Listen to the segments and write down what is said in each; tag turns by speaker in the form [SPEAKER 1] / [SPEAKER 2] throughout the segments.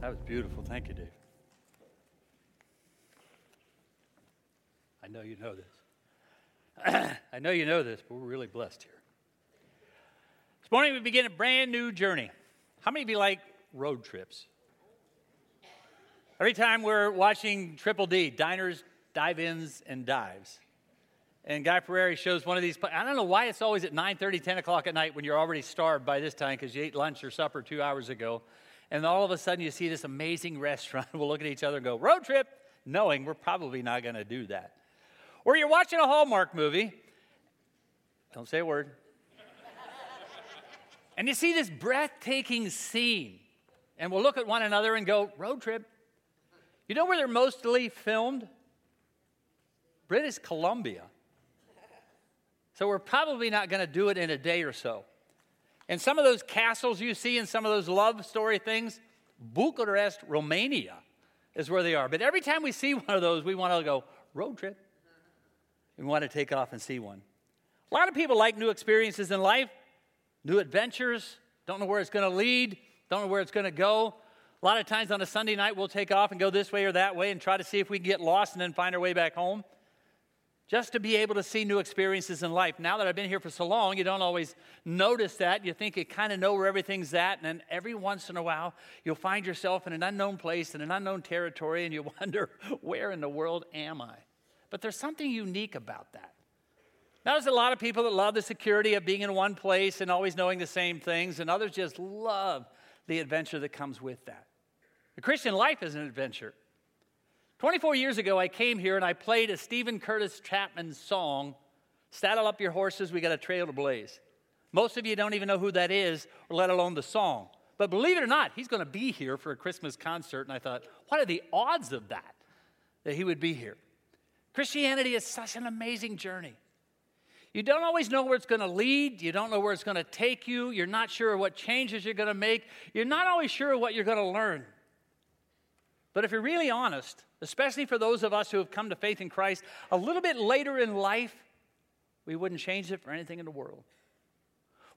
[SPEAKER 1] That was beautiful. Thank you, Dave. I know you know this. I know you know this, but we're really blessed here. This morning we begin a brand new journey. How many of you like road trips? Every time we're watching Triple D, diners, drive-ins, and dives, and Guy Fieri shows one of these. I don't know why it's always at 9 30, 10 o'clock at night when you're already starved by this time because you ate lunch or supper two hours ago. And all of a sudden you see this amazing restaurant. We'll look at each other and go, road trip, knowing we're probably not going to do that. Or you're watching a Hallmark movie. Don't say a word. and you see this breathtaking scene. And we'll look at one another and go, road trip. You know where they're mostly filmed? British Columbia. So we're probably not going to do it in a day or so. And some of those castles you see and some of those love story things, Bucharest, Romania is where they are. But every time we see one of those, we want to go, road trip. We want to take off and see one. A lot of people like new experiences in life, new adventures, don't know where it's going to lead, don't know where it's going to go. A lot of times on a Sunday night, we'll take off and go this way or that way and try to see if we can get lost and then find our way back home just to be able to see new experiences in life. Now that I've been here for so long, you don't always notice that. You think you kind of know where everything's at, and then every once in a while, you'll find yourself in an unknown place, in an unknown territory, and you wonder, where in the world am I? But there's something unique about that. Now, there's a lot of people that love the security of being in one place and always knowing the same things, and others just love the adventure that comes with that. The Christian life is an adventure. 24 years ago, I came here and I played a Steven Curtis Chapman song, Saddle Up Your Horses, We Got a Trail to Blaze. Most of you don't even know who that is, let alone the song. But believe it or not, he's going to be here for a Christmas concert. And I thought, what are the odds of that, that he would be here? Christianity is such an amazing journey. You don't always know where it's going to lead. You don't know where it's going to take you. You're not sure what changes you're going to make. You're not always sure what you're going to learn. But if you're really honest, especially for those of us who have come to faith in Christ a little bit later in life, we wouldn't change it for anything in the world.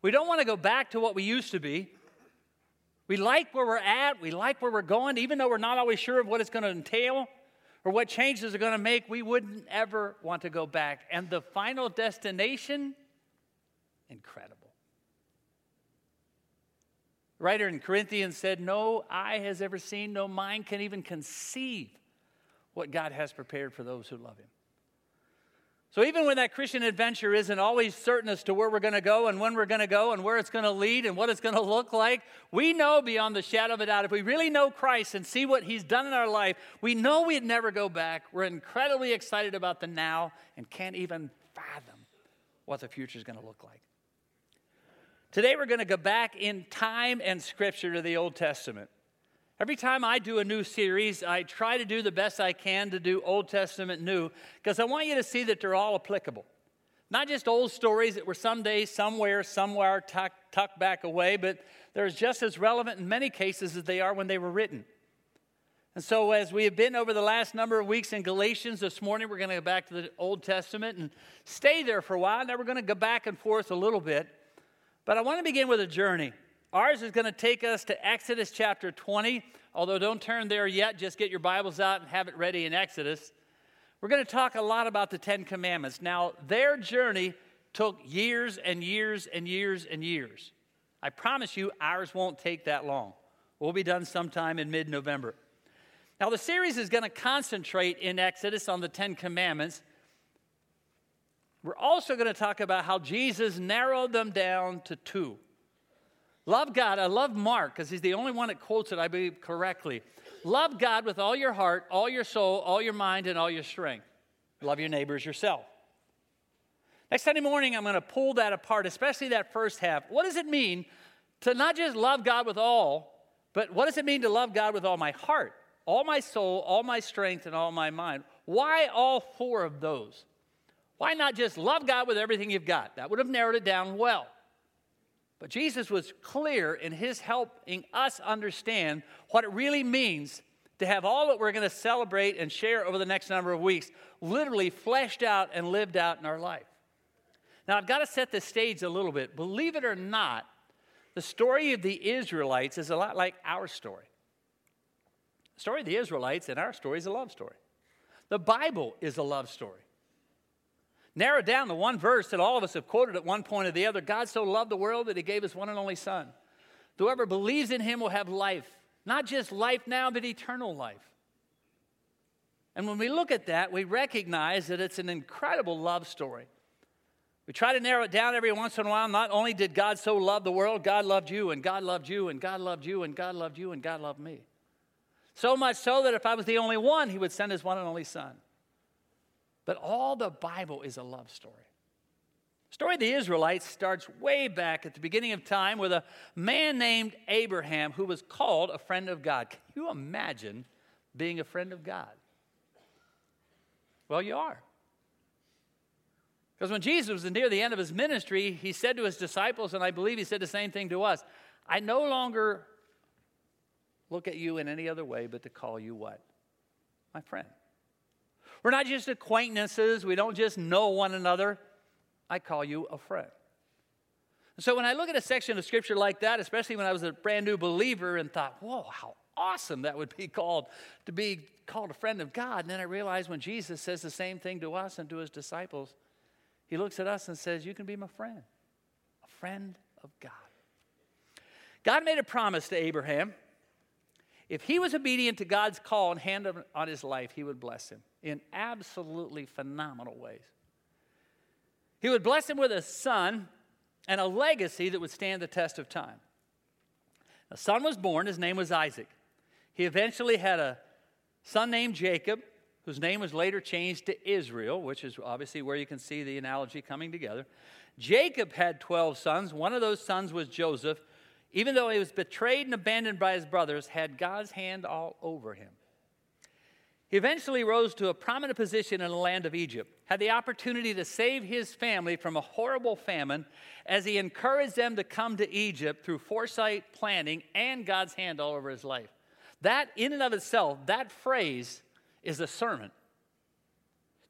[SPEAKER 1] We don't want to go back to what we used to be. We like where we're at, we like where we're going, even though we're not always sure of what it's going to entail or what changes are going to make, we wouldn't ever want to go back. And the final destination, incredible. The writer in Corinthians said, No eye has ever seen, no mind can even conceive what God has prepared for those who love Him. So, even when that Christian adventure isn't always certain as to where we're going to go and when we're going to go and where it's going to lead and what it's going to look like, we know beyond the shadow of a doubt, if we really know Christ and see what He's done in our life, we know we'd never go back. We're incredibly excited about the now and can't even fathom what the future is going to look like. Today, we're going to go back in time and scripture to the Old Testament. Every time I do a new series, I try to do the best I can to do Old Testament new because I want you to see that they're all applicable. Not just old stories that were someday, somewhere, somewhere tucked, tucked back away, but they're just as relevant in many cases as they are when they were written. And so, as we have been over the last number of weeks in Galatians, this morning we're going to go back to the Old Testament and stay there for a while. Now we're going to go back and forth a little bit. But I want to begin with a journey. Ours is going to take us to Exodus chapter 20, although don't turn there yet, just get your Bibles out and have it ready in Exodus. We're going to talk a lot about the Ten Commandments. Now, their journey took years and years and years and years. I promise you, ours won't take that long. We'll be done sometime in mid November. Now, the series is going to concentrate in Exodus on the Ten Commandments. We're also going to talk about how Jesus narrowed them down to two. Love God. I love Mark because he's the only one that quotes it, I believe, correctly. Love God with all your heart, all your soul, all your mind, and all your strength. Love your neighbors yourself. Next Sunday morning, I'm going to pull that apart, especially that first half. What does it mean to not just love God with all, but what does it mean to love God with all my heart, all my soul, all my strength, and all my mind? Why all four of those? Why not just love God with everything you've got? That would have narrowed it down well. But Jesus was clear in his helping us understand what it really means to have all that we're going to celebrate and share over the next number of weeks literally fleshed out and lived out in our life. Now, I've got to set the stage a little bit. Believe it or not, the story of the Israelites is a lot like our story. The story of the Israelites and our story is a love story. The Bible is a love story. Narrowed down to one verse that all of us have quoted at one point or the other God so loved the world that he gave his one and only Son. Whoever believes in him will have life, not just life now, but eternal life. And when we look at that, we recognize that it's an incredible love story. We try to narrow it down every once in a while. Not only did God so love the world, God loved you, and God loved you, and God loved you, and God loved you, and God loved me. So much so that if I was the only one, He would send His one and only Son. But all the Bible is a love story. The story of the Israelites starts way back at the beginning of time with a man named Abraham who was called a friend of God. Can you imagine being a friend of God? Well, you are. Because when Jesus was near the end of his ministry, he said to his disciples, and I believe he said the same thing to us I no longer look at you in any other way but to call you what? My friend. We're not just acquaintances, we don't just know one another. I call you a friend. So when I look at a section of scripture like that, especially when I was a brand new believer and thought, whoa, how awesome that would be called to be called a friend of God. And then I realized when Jesus says the same thing to us and to his disciples, he looks at us and says, You can be my friend, a friend of God. God made a promise to Abraham. If he was obedient to God's call and hand on his life, he would bless him in absolutely phenomenal ways. He would bless him with a son and a legacy that would stand the test of time. A son was born, his name was Isaac. He eventually had a son named Jacob, whose name was later changed to Israel, which is obviously where you can see the analogy coming together. Jacob had 12 sons. One of those sons was Joseph. Even though he was betrayed and abandoned by his brothers, had God's hand all over him. He eventually rose to a prominent position in the land of Egypt, had the opportunity to save his family from a horrible famine as he encouraged them to come to Egypt through foresight, planning, and God's hand all over his life. That, in and of itself, that phrase is a sermon.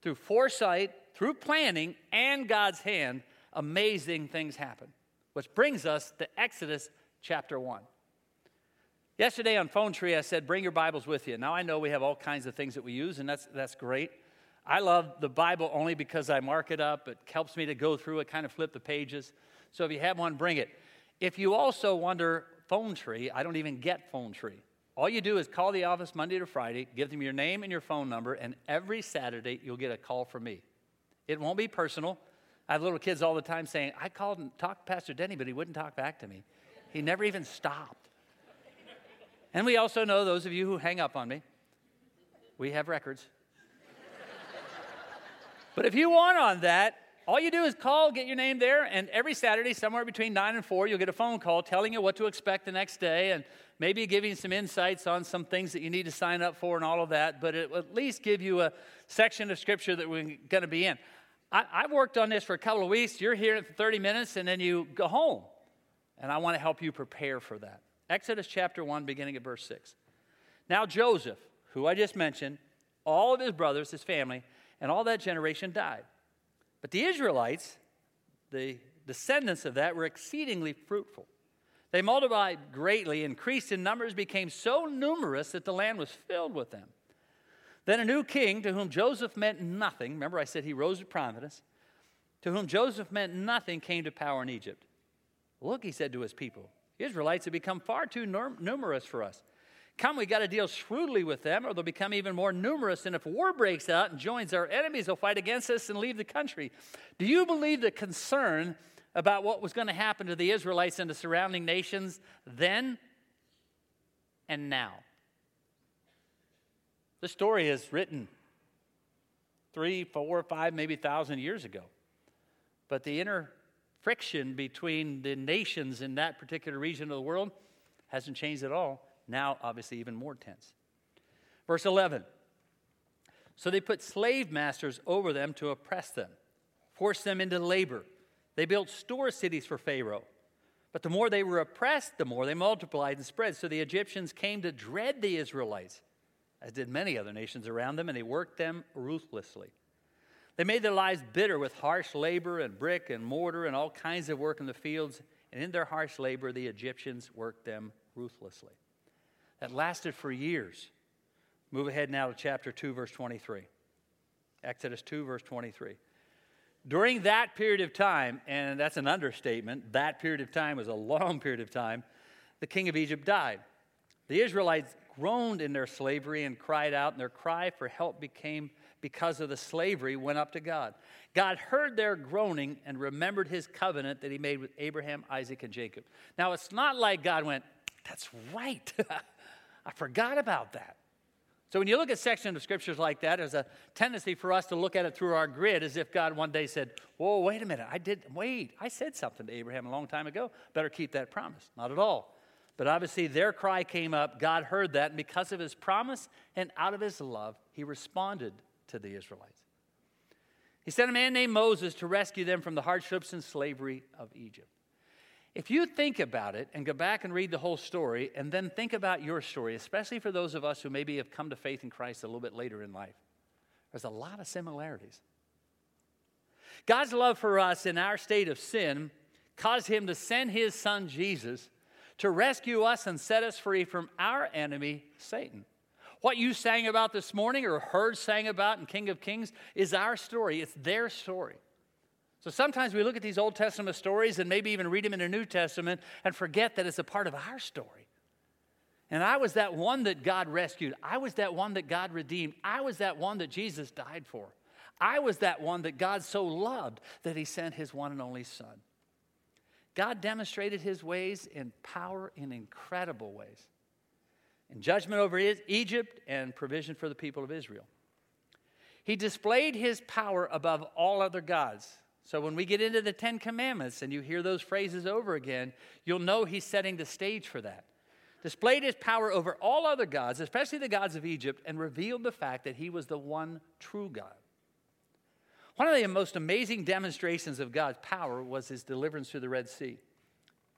[SPEAKER 1] Through foresight, through planning, and God's hand, amazing things happen. Which brings us to Exodus chapter 1. Yesterday on Phone Tree, I said, bring your Bibles with you. Now I know we have all kinds of things that we use, and that's, that's great. I love the Bible only because I mark it up. It helps me to go through it, kind of flip the pages. So if you have one, bring it. If you also wonder, Phone Tree, I don't even get Phone Tree. All you do is call the office Monday to Friday, give them your name and your phone number, and every Saturday you'll get a call from me. It won't be personal. I have little kids all the time saying, I called and talked to Pastor Denny, but he wouldn't talk back to me. He never even stopped. And we also know those of you who hang up on me, we have records. but if you want on that, all you do is call, get your name there, and every Saturday, somewhere between 9 and 4, you'll get a phone call telling you what to expect the next day and maybe giving some insights on some things that you need to sign up for and all of that, but it will at least give you a section of scripture that we're going to be in. I, have worked on this for a couple of weeks. You're here for 30 minutes, and then you go home. And I want to help you prepare for that. Exodus chapter 1, beginning at verse 6. Now, Joseph, who I just mentioned, all of his brothers, his family, and all that generation died. But the Israelites, the descendants of that, were exceedingly fruitful. They multiplied greatly, increased in numbers, became so numerous that the land was filled with them. Then a new king, to whom Joseph meant nothing, remember I said he rose to prominence, to whom Joseph meant nothing, came to power in Egypt. Look, he said to his people, Israelites have become far too numerous for us. Come, we got to deal shrewdly with them, or they'll become even more numerous. And if war breaks out and joins our enemies, they'll fight against us and leave the country. Do you believe the concern about what was going to happen to the Israelites and the surrounding nations then and now? The story is written three, four, five, maybe thousand years ago. But the inner friction between the nations in that particular region of the world hasn't changed at all now, obviously, even more tense. Verse 11 So they put slave masters over them to oppress them, force them into labor. They built store cities for Pharaoh. But the more they were oppressed, the more they multiplied and spread. So the Egyptians came to dread the Israelites, as did many other nations around them, and they worked them ruthlessly. They made their lives bitter with harsh labor and brick and mortar and all kinds of work in the fields. And in their harsh labor, the Egyptians worked them ruthlessly that lasted for years. Move ahead now to chapter 2, verse 23. Exodus 2, verse 23. During that period of time, and that's an understatement, that period of time was a long period of time, the king of Egypt died. The Israelites groaned in their slavery and cried out, and their cry for help became because of the slavery went up to God. God heard their groaning and remembered his covenant that he made with Abraham, Isaac, and Jacob. Now, it's not like God went, That's right. I forgot about that. So when you look at sections of scriptures like that, there's a tendency for us to look at it through our grid as if God one day said, Whoa, wait a minute, I did, wait, I said something to Abraham a long time ago. Better keep that promise. Not at all. But obviously, their cry came up. God heard that, and because of his promise and out of his love, he responded to the Israelites. He sent a man named Moses to rescue them from the hardships and slavery of Egypt. If you think about it and go back and read the whole story, and then think about your story, especially for those of us who maybe have come to faith in Christ a little bit later in life, there's a lot of similarities. God's love for us in our state of sin caused him to send his son Jesus to rescue us and set us free from our enemy, Satan. What you sang about this morning or heard sang about in King of Kings is our story, it's their story. So sometimes we look at these Old Testament stories and maybe even read them in the New Testament and forget that it's a part of our story. And I was that one that God rescued. I was that one that God redeemed. I was that one that Jesus died for. I was that one that God so loved that he sent his one and only Son. God demonstrated his ways in power in incredible ways in judgment over Egypt and provision for the people of Israel. He displayed his power above all other gods. So when we get into the Ten Commandments and you hear those phrases over again, you'll know he's setting the stage for that. Displayed his power over all other gods, especially the gods of Egypt, and revealed the fact that he was the one true God. One of the most amazing demonstrations of God's power was his deliverance through the Red Sea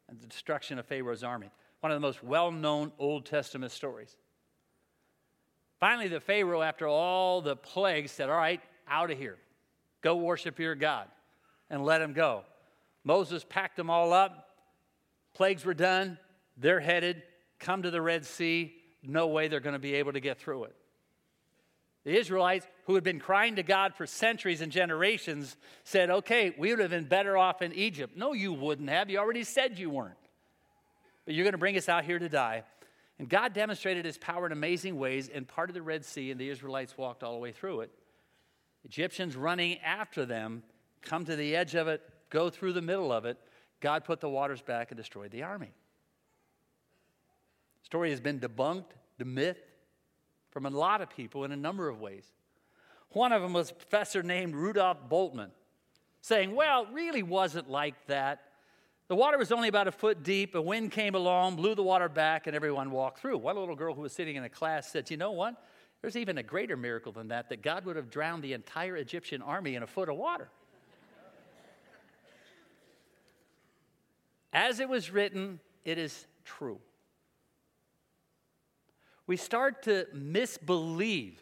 [SPEAKER 1] and the destruction of Pharaoh's army. One of the most well known Old Testament stories. Finally, the Pharaoh, after all the plagues, said, All right, out of here. Go worship your God and let him go. Moses packed them all up. Plagues were done. They're headed. Come to the Red Sea. No way they're going to be able to get through it. The Israelites, who had been crying to God for centuries and generations, said, Okay, we would have been better off in Egypt. No, you wouldn't have. You already said you weren't. But you're going to bring us out here to die. And God demonstrated his power in amazing ways and part of the Red Sea, and the Israelites walked all the way through it. Egyptians running after them come to the edge of it, go through the middle of it. God put the waters back and destroyed the army. The story has been debunked, the myth, from a lot of people in a number of ways. One of them was a professor named Rudolf Bultmann, saying, Well, it really wasn't like that. The water was only about a foot deep. A wind came along, blew the water back, and everyone walked through. One little girl who was sitting in a class said, You know what? There's even a greater miracle than that, that God would have drowned the entire Egyptian army in a foot of water. As it was written, it is true. We start to misbelieve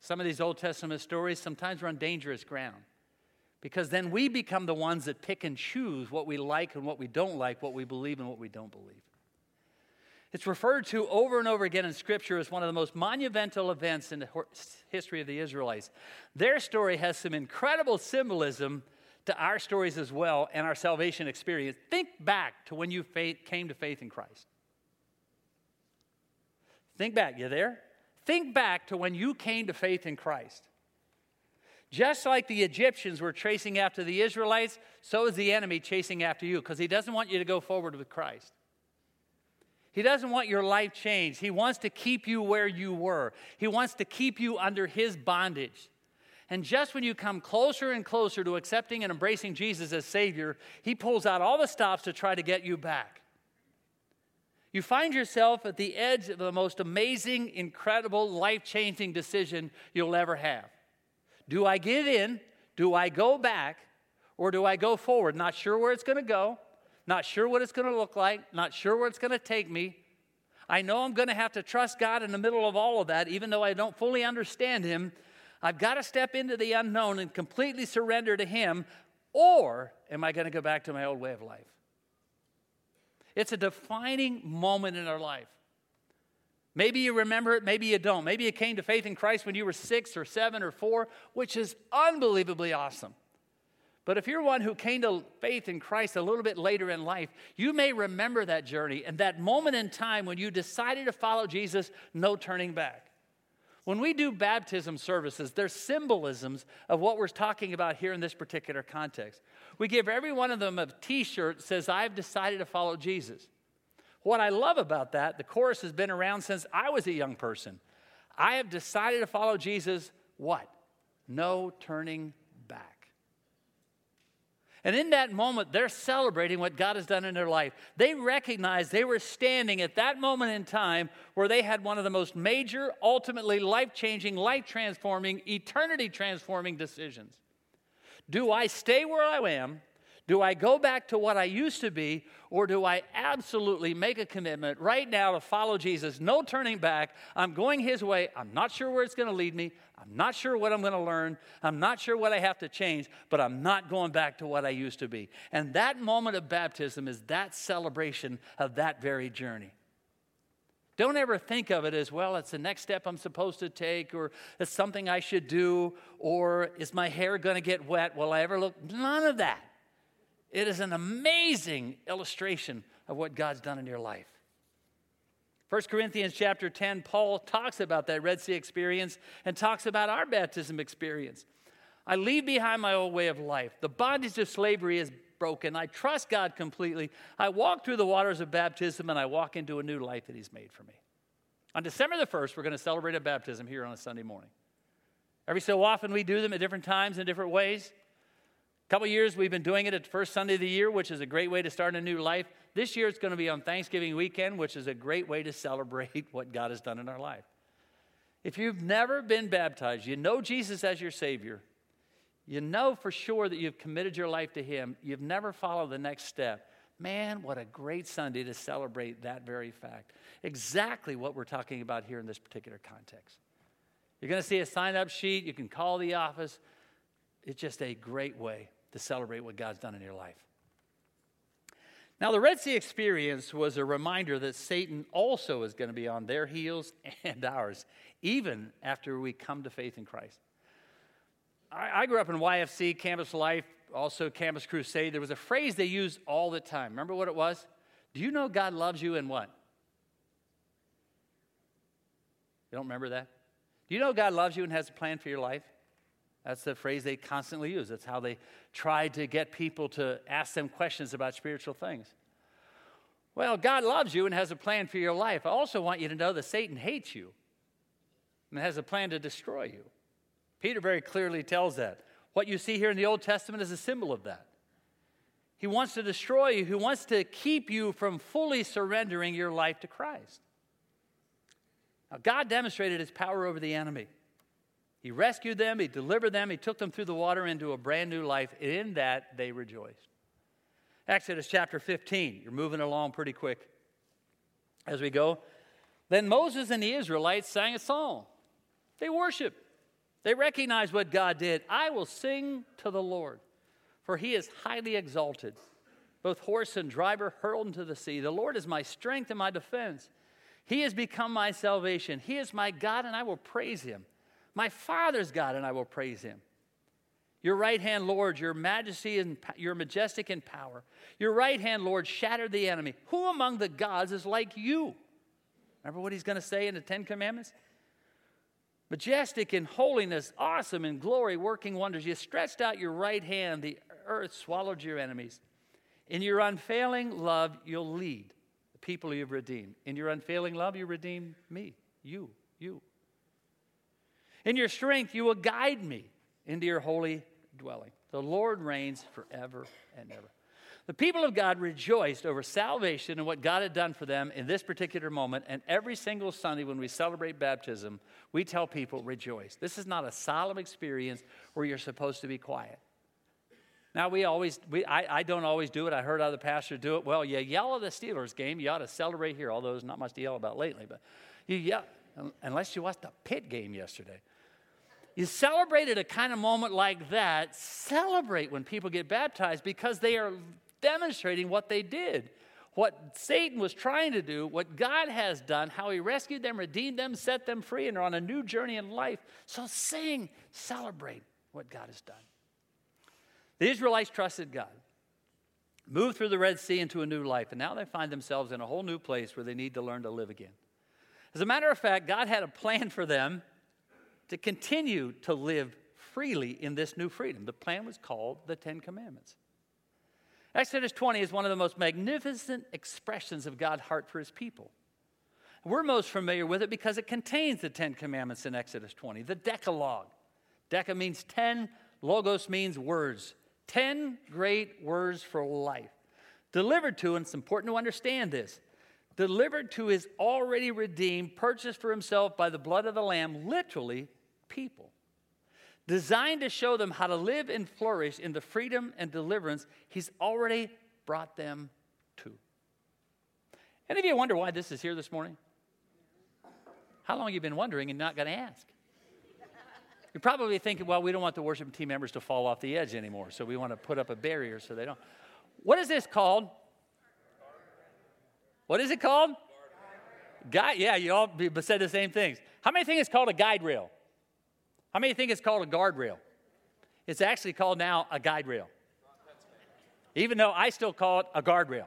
[SPEAKER 1] some of these Old Testament stories. Sometimes we're on dangerous ground because then we become the ones that pick and choose what we like and what we don't like, what we believe and what we don't believe. It's referred to over and over again in Scripture as one of the most monumental events in the history of the Israelites. Their story has some incredible symbolism to our stories as well and our salvation experience. Think back to when you faith, came to faith in Christ. Think back, you there? Think back to when you came to faith in Christ. Just like the Egyptians were chasing after the Israelites, so is the enemy chasing after you because he doesn't want you to go forward with Christ. He doesn't want your life changed. He wants to keep you where you were. He wants to keep you under his bondage. And just when you come closer and closer to accepting and embracing Jesus as Savior, He pulls out all the stops to try to get you back. You find yourself at the edge of the most amazing, incredible, life changing decision you'll ever have. Do I give in? Do I go back? Or do I go forward? Not sure where it's going to go, not sure what it's going to look like, not sure where it's going to take me. I know I'm going to have to trust God in the middle of all of that, even though I don't fully understand Him. I've got to step into the unknown and completely surrender to Him, or am I going to go back to my old way of life? It's a defining moment in our life. Maybe you remember it, maybe you don't. Maybe you came to faith in Christ when you were six or seven or four, which is unbelievably awesome. But if you're one who came to faith in Christ a little bit later in life, you may remember that journey and that moment in time when you decided to follow Jesus, no turning back. When we do baptism services, they're symbolisms of what we're talking about here in this particular context. We give every one of them a t shirt that says, I've decided to follow Jesus. What I love about that, the chorus has been around since I was a young person. I have decided to follow Jesus, what? No turning back. And in that moment, they're celebrating what God has done in their life. They recognize they were standing at that moment in time where they had one of the most major, ultimately life changing, life transforming, eternity transforming decisions. Do I stay where I am do I go back to what I used to be, or do I absolutely make a commitment right now to follow Jesus? No turning back. I'm going His way. I'm not sure where it's going to lead me. I'm not sure what I'm going to learn. I'm not sure what I have to change, but I'm not going back to what I used to be. And that moment of baptism is that celebration of that very journey. Don't ever think of it as, well, it's the next step I'm supposed to take, or it's something I should do, or is my hair going to get wet? Will I ever look? None of that. It is an amazing illustration of what God's done in your life. 1 Corinthians chapter 10, Paul talks about that Red Sea experience and talks about our baptism experience. I leave behind my old way of life. The bondage of slavery is broken. I trust God completely. I walk through the waters of baptism and I walk into a new life that He's made for me. On December the 1st, we're going to celebrate a baptism here on a Sunday morning. Every so often, we do them at different times in different ways couple years we've been doing it at the first Sunday of the year, which is a great way to start a new life. This year it's going to be on Thanksgiving weekend, which is a great way to celebrate what God has done in our life. If you've never been baptized, you know Jesus as your Savior, you know for sure that you've committed your life to Him, you've never followed the next step. Man, what a great Sunday to celebrate that very fact. Exactly what we're talking about here in this particular context. You're going to see a sign up sheet. You can call the office. It's just a great way to celebrate what God's done in your life. Now, the Red Sea experience was a reminder that Satan also is going to be on their heels and ours, even after we come to faith in Christ. I, I grew up in YFC, Campus Life, also Campus Crusade. There was a phrase they used all the time. Remember what it was? Do you know God loves you and what? You don't remember that? Do you know God loves you and has a plan for your life? That's the phrase they constantly use. That's how they try to get people to ask them questions about spiritual things. Well, God loves you and has a plan for your life. I also want you to know that Satan hates you and has a plan to destroy you. Peter very clearly tells that. What you see here in the Old Testament is a symbol of that. He wants to destroy you, he wants to keep you from fully surrendering your life to Christ. Now, God demonstrated his power over the enemy. He rescued them, He delivered them, He took them through the water into a brand new life. In that, they rejoiced. Exodus chapter 15. You're moving along pretty quick as we go. Then Moses and the Israelites sang a song. They worshiped. They recognized what God did. I will sing to the Lord, for he is highly exalted. Both horse and driver hurled into the sea. The Lord is my strength and my defense. He has become my salvation. He is my God, and I will praise him my Father's God, and I will praise him. Your right hand, Lord, your majesty and your majestic in power. Your right hand, Lord, shattered the enemy. Who among the gods is like you? Remember what he's going to say in the Ten Commandments? Majestic in holiness, awesome in glory, working wonders. You stretched out your right hand, the earth swallowed your enemies. In your unfailing love, you'll lead the people you've redeemed. In your unfailing love, you redeem me, you, you. In your strength, you will guide me into your holy dwelling. The Lord reigns forever and ever. The people of God rejoiced over salvation and what God had done for them in this particular moment. And every single Sunday when we celebrate baptism, we tell people, rejoice. This is not a solemn experience where you're supposed to be quiet. Now, we always, we, I, I don't always do it. I heard other pastors do it. Well, you yell at the Steelers game, you ought to celebrate here, although there's not much to yell about lately. But you yell, unless you watched the Pitt game yesterday. You celebrated a kind of moment like that. Celebrate when people get baptized because they are demonstrating what they did. what Satan was trying to do, what God has done, how he rescued them, redeemed them, set them free, and are on a new journey in life. So sing, celebrate what God has done. The Israelites trusted God, moved through the Red Sea into a new life, and now they find themselves in a whole new place where they need to learn to live again. As a matter of fact, God had a plan for them to continue to live freely in this new freedom. The plan was called the Ten Commandments. Exodus 20 is one of the most magnificent expressions of God's heart for his people. We're most familiar with it because it contains the Ten Commandments in Exodus 20, the Decalogue. Deca means 10, Logos means words. 10 great words for life. Delivered to, and it's important to understand this, delivered to his already redeemed, purchased for himself by the blood of the Lamb, literally people designed to show them how to live and flourish in the freedom and deliverance he's already brought them to. Any of you wonder why this is here this morning? How long have you been wondering and not going to ask? You're probably thinking, well, we don't want the worship team members to fall off the edge anymore, so we want to put up a barrier so they don't. What is this called? What is it called? Guide. Yeah, you all said the same things. How many think it's called a guide rail? How many think it's called a guardrail? It's actually called now a guide rail. Even though I still call it a guardrail.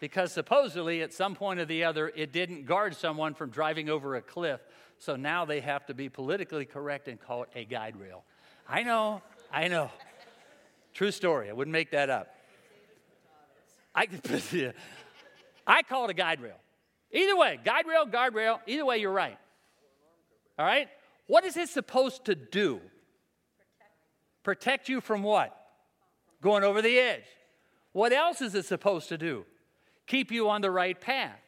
[SPEAKER 1] Because supposedly at some point or the other, it didn't guard someone from driving over a cliff. So now they have to be politically correct and call it a guide rail. I know, I know. True story. I wouldn't make that up. I, I call it a guide rail. Either way, guide rail, guardrail, either way, you're right. All right? What is it supposed to do? Protect you from what? Going over the edge. What else is it supposed to do? Keep you on the right path,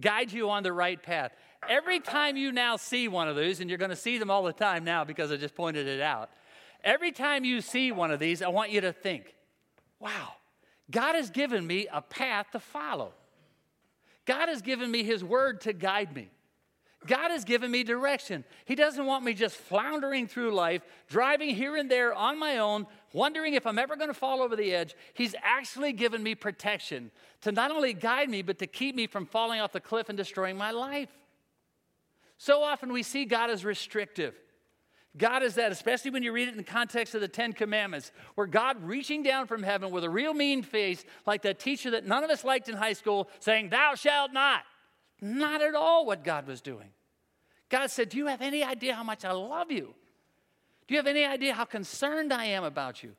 [SPEAKER 1] guide you on the right path. Every time you now see one of these, and you're going to see them all the time now because I just pointed it out, every time you see one of these, I want you to think, wow, God has given me a path to follow. God has given me His word to guide me. God has given me direction. He doesn't want me just floundering through life, driving here and there on my own, wondering if I'm ever going to fall over the edge. He's actually given me protection to not only guide me, but to keep me from falling off the cliff and destroying my life. So often we see God as restrictive. God is that, especially when you read it in the context of the Ten Commandments, where God reaching down from heaven with a real mean face, like that teacher that none of us liked in high school, saying, Thou shalt not. Not at all what God was doing. God said, Do you have any idea how much I love you? Do you have any idea how concerned I am about you?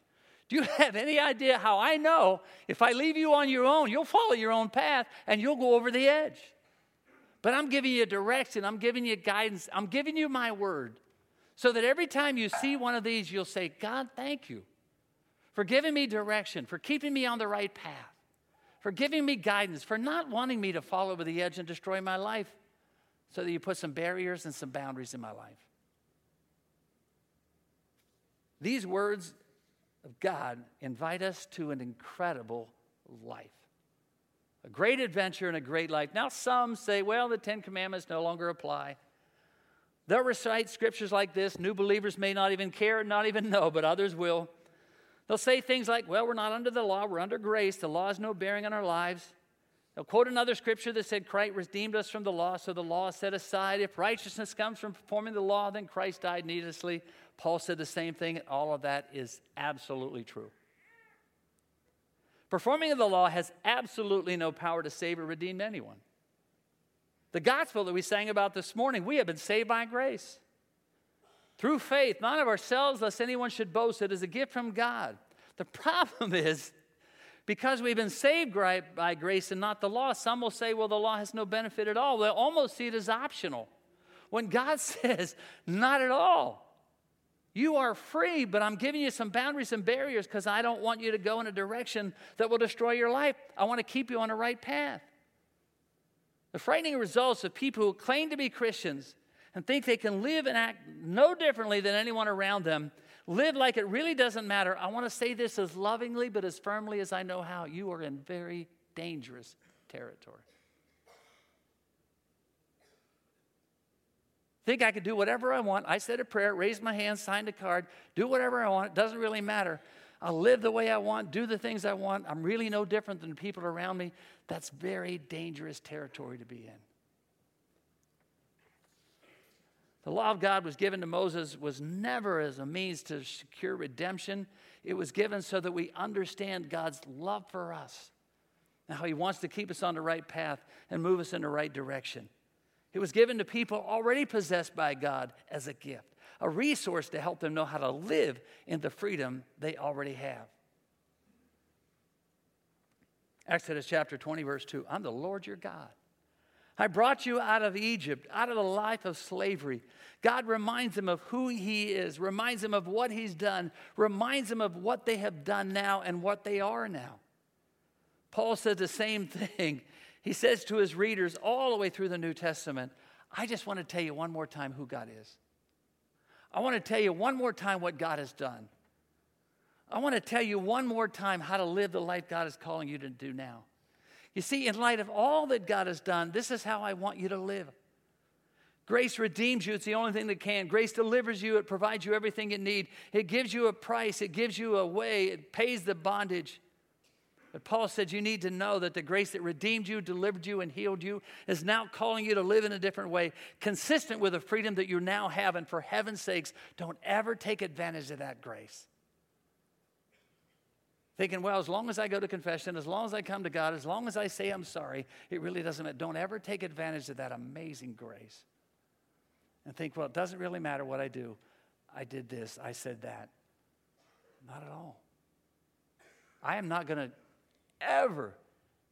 [SPEAKER 1] Do you have any idea how I know if I leave you on your own, you'll follow your own path and you'll go over the edge? But I'm giving you direction, I'm giving you guidance, I'm giving you my word so that every time you see one of these, you'll say, God, thank you for giving me direction, for keeping me on the right path for giving me guidance, for not wanting me to fall over the edge and destroy my life, so that you put some barriers and some boundaries in my life. These words of God invite us to an incredible life. A great adventure and a great life. Now, some say, well, the Ten Commandments no longer apply. They'll recite scriptures like this. New believers may not even care, not even know, but others will. They'll say things like, well, we're not under the law, we're under grace. The law has no bearing on our lives. They'll quote another scripture that said, Christ redeemed us from the law, so the law is set aside. If righteousness comes from performing the law, then Christ died needlessly. Paul said the same thing, and all of that is absolutely true. Performing of the law has absolutely no power to save or redeem anyone. The gospel that we sang about this morning, we have been saved by grace through faith, not of ourselves, lest anyone should boast. It is a gift from God. The problem is, because we've been saved by grace and not the law, some will say, well, the law has no benefit at all. They'll almost see it as optional. When God says, not at all. You are free, but I'm giving you some boundaries and barriers because I don't want you to go in a direction that will destroy your life. I want to keep you on the right path. The frightening results of people who claim to be Christians and think they can live and act no differently than anyone around them, live like it really doesn't matter. I want to say this as lovingly but as firmly as I know how. You are in very dangerous territory. Think I could do whatever I want. I said a prayer, raised my hand, signed a card, do whatever I want. It doesn't really matter. I'll live the way I want, do the things I want. I'm really no different than the people around me. That's very dangerous territory to be in. The law of God was given to Moses was never as a means to secure redemption. It was given so that we understand God's love for us and how he wants to keep us on the right path and move us in the right direction. It was given to people already possessed by God as a gift, a resource to help them know how to live in the freedom they already have. Exodus chapter 20, verse 2 I'm the Lord your God I brought you out of Egypt, out of the life of slavery. God reminds them of who He is, reminds them of what He's done, reminds them of what they have done now and what they are now. Paul says the same thing. He says to his readers all the way through the New Testament, I just want to tell you one more time who God is. I want to tell you one more time what God has done. I want to tell you one more time how to live the life God is calling you to do now. You see, in light of all that God has done, this is how I want you to live. Grace redeems you. It's the only thing that can. Grace delivers you. It provides you everything you need. It gives you a price. It gives you a way. It pays the bondage. But Paul said you need to know that the grace that redeemed you, delivered you, and healed you is now calling you to live in a different way, consistent with the freedom that you now have. And for heaven's sakes, don't ever take advantage of that grace thinking, well, as long as I go to confession, as long as I come to God, as long as I say I'm sorry, it really doesn't matter. Don't ever take advantage of that amazing grace. And think, well, it doesn't really matter what I do. I did this, I said that. Not at all. I am not going to ever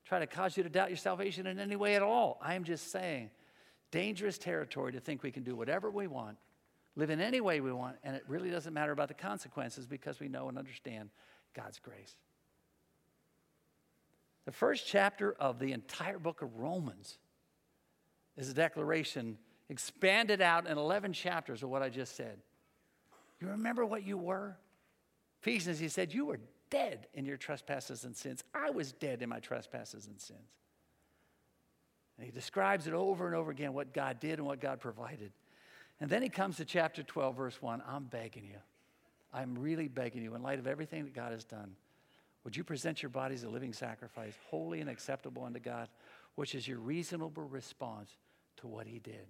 [SPEAKER 1] try to cause you to doubt your salvation in any way at all. I am just saying, dangerous territory to think we can do whatever we want, live in any way we want, and it really doesn't matter about the consequences because we know and understand God's grace. The first chapter of the entire book of Romans is a declaration expanded out in 11 chapters of what I just said. You remember what you were? Ephesians, he said, You were dead in your trespasses and sins. I was dead in my trespasses and sins. And he describes it over and over again what God did and what God provided. And then he comes to chapter 12, verse 1. I'm begging you. I'm really begging you, in light of everything that God has done, would you present your body as a living sacrifice, holy and acceptable unto God, which is your reasonable response to what He did?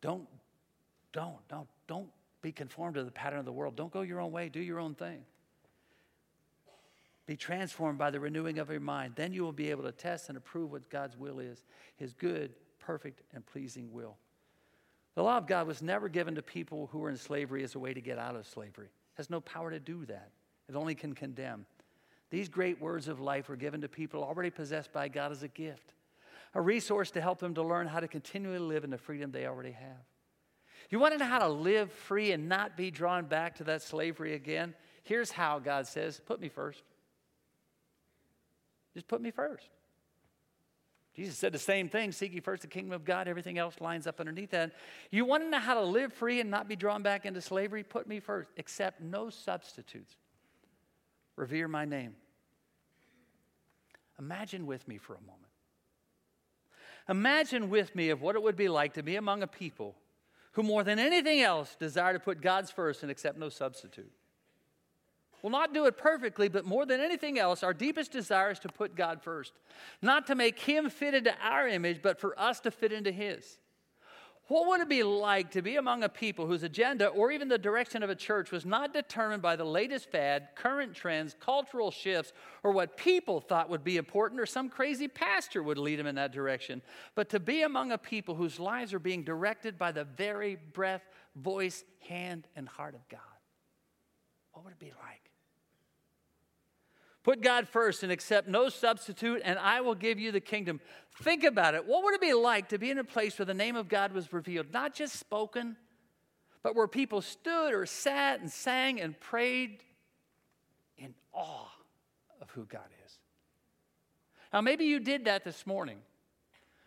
[SPEAKER 1] Don't, don't, don't, don't be conformed to the pattern of the world. Don't go your own way, do your own thing. Be transformed by the renewing of your mind. Then you will be able to test and approve what God's will is His good, perfect, and pleasing will. The law of God was never given to people who were in slavery as a way to get out of slavery. It has no power to do that. It only can condemn. These great words of life were given to people already possessed by God as a gift, a resource to help them to learn how to continually live in the freedom they already have. You want to know how to live free and not be drawn back to that slavery again? Here's how God says put me first. Just put me first. Jesus said the same thing seek ye first the kingdom of God, everything else lines up underneath that. You want to know how to live free and not be drawn back into slavery? Put me first. Accept no substitutes. Revere my name. Imagine with me for a moment. Imagine with me of what it would be like to be among a people who, more than anything else, desire to put God's first and accept no substitute. We'll not do it perfectly, but more than anything else, our deepest desire is to put God first. Not to make Him fit into our image, but for us to fit into His. What would it be like to be among a people whose agenda or even the direction of a church was not determined by the latest fad, current trends, cultural shifts, or what people thought would be important, or some crazy pastor would lead them in that direction, but to be among a people whose lives are being directed by the very breath, voice, hand, and heart of God? What would it be like? Put God first and accept no substitute, and I will give you the kingdom. Think about it. What would it be like to be in a place where the name of God was revealed, not just spoken, but where people stood or sat and sang and prayed in awe of who God is? Now, maybe you did that this morning.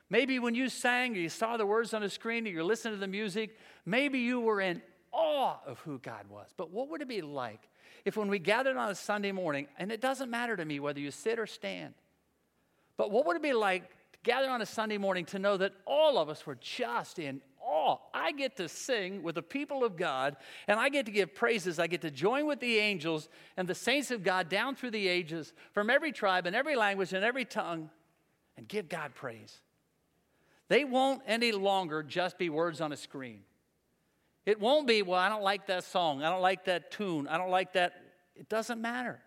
[SPEAKER 1] Maybe when you sang or you saw the words on the screen or you're listening to the music, maybe you were in awe of who God was. But what would it be like if when we gathered on a Sunday morning, and it doesn't matter to me whether you sit or stand, but what would it be like to gather on a Sunday morning to know that all of us were just in awe. I get to sing with the people of God, and I get to give praises. I get to join with the angels and the saints of God down through the ages from every tribe and every language and every tongue and give God praise. They won't any longer just be words on a screen. It won't be, well, I don't like that song. I don't like that tune. I don't like that. It doesn't matter.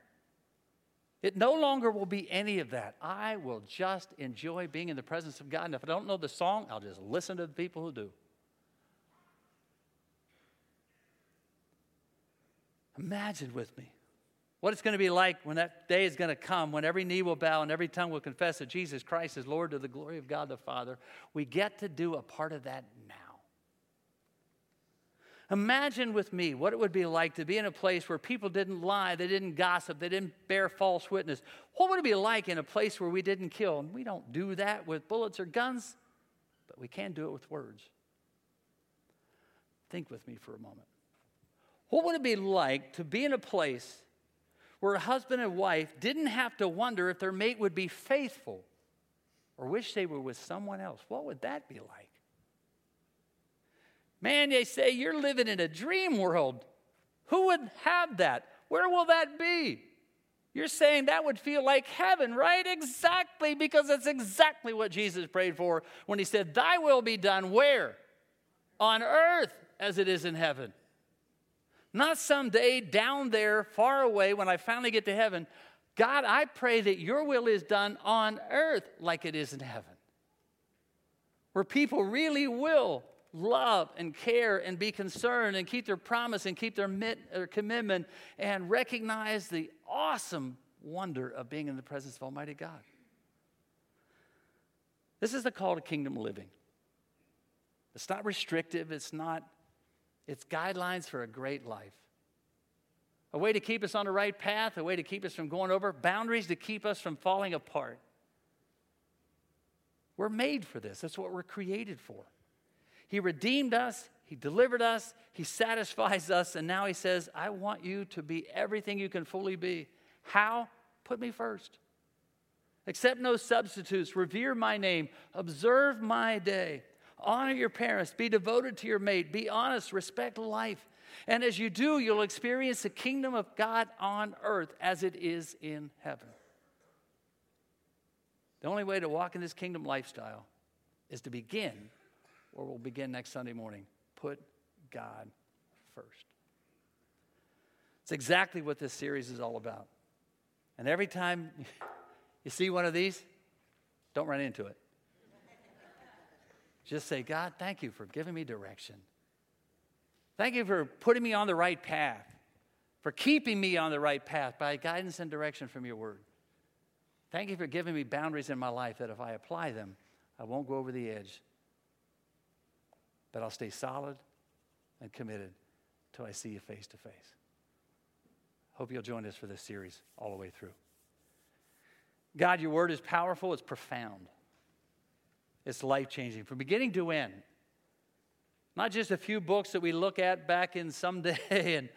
[SPEAKER 1] It no longer will be any of that. I will just enjoy being in the presence of God. And if I don't know the song, I'll just listen to the people who do. Imagine with me what it's going to be like when that day is going to come, when every knee will bow and every tongue will confess that Jesus Christ is Lord to the glory of God the Father. We get to do a part of that now. Imagine with me what it would be like to be in a place where people didn't lie, they didn't gossip, they didn't bear false witness. What would it be like in a place where we didn't kill? And we don't do that with bullets or guns, but we can do it with words. Think with me for a moment. What would it be like to be in a place where a husband and wife didn't have to wonder if their mate would be faithful or wish they were with someone else? What would that be like? Man, they say you're living in a dream world. Who would have that? Where will that be? You're saying that would feel like heaven, right? Exactly, because that's exactly what Jesus prayed for when he said, Thy will be done where? On earth as it is in heaven. Not someday down there, far away, when I finally get to heaven. God, I pray that your will is done on earth like it is in heaven. Where people really will love and care and be concerned and keep their promise and keep their, mit, their commitment and recognize the awesome wonder of being in the presence of Almighty God. This is the call to kingdom living. It's not restrictive, it's not, it's guidelines for a great life. A way to keep us on the right path, a way to keep us from going over, boundaries to keep us from falling apart. We're made for this. That's what we're created for. He redeemed us, He delivered us, He satisfies us, and now He says, I want you to be everything you can fully be. How? Put me first. Accept no substitutes, revere my name, observe my day, honor your parents, be devoted to your mate, be honest, respect life. And as you do, you'll experience the kingdom of God on earth as it is in heaven. The only way to walk in this kingdom lifestyle is to begin or we'll begin next Sunday morning. Put God first. It's exactly what this series is all about. And every time you see one of these, don't run into it. Just say, God, thank you for giving me direction. Thank you for putting me on the right path, for keeping me on the right path by guidance and direction from your word. Thank you for giving me boundaries in my life that if I apply them, I won't go over the edge but I'll stay solid and committed till I see you face to face. Hope you'll join us for this series all the way through. God, your word is powerful, it's profound, it's life changing from beginning to end. Not just a few books that we look at back in someday and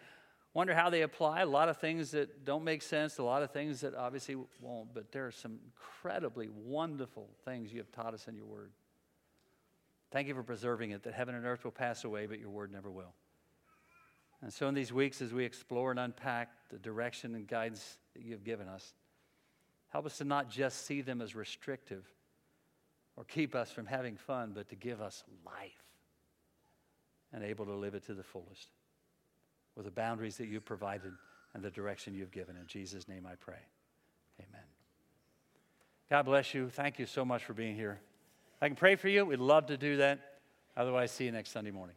[SPEAKER 1] wonder how they apply. A lot of things that don't make sense, a lot of things that obviously won't, but there are some incredibly wonderful things you have taught us in your word. Thank you for preserving it, that heaven and earth will pass away, but your word never will. And so, in these weeks, as we explore and unpack the direction and guidance that you have given us, help us to not just see them as restrictive or keep us from having fun, but to give us life and able to live it to the fullest with the boundaries that you've provided and the direction you've given. In Jesus' name I pray. Amen. God bless you. Thank you so much for being here. I can pray for you. We'd love to do that. Otherwise, see you next Sunday morning.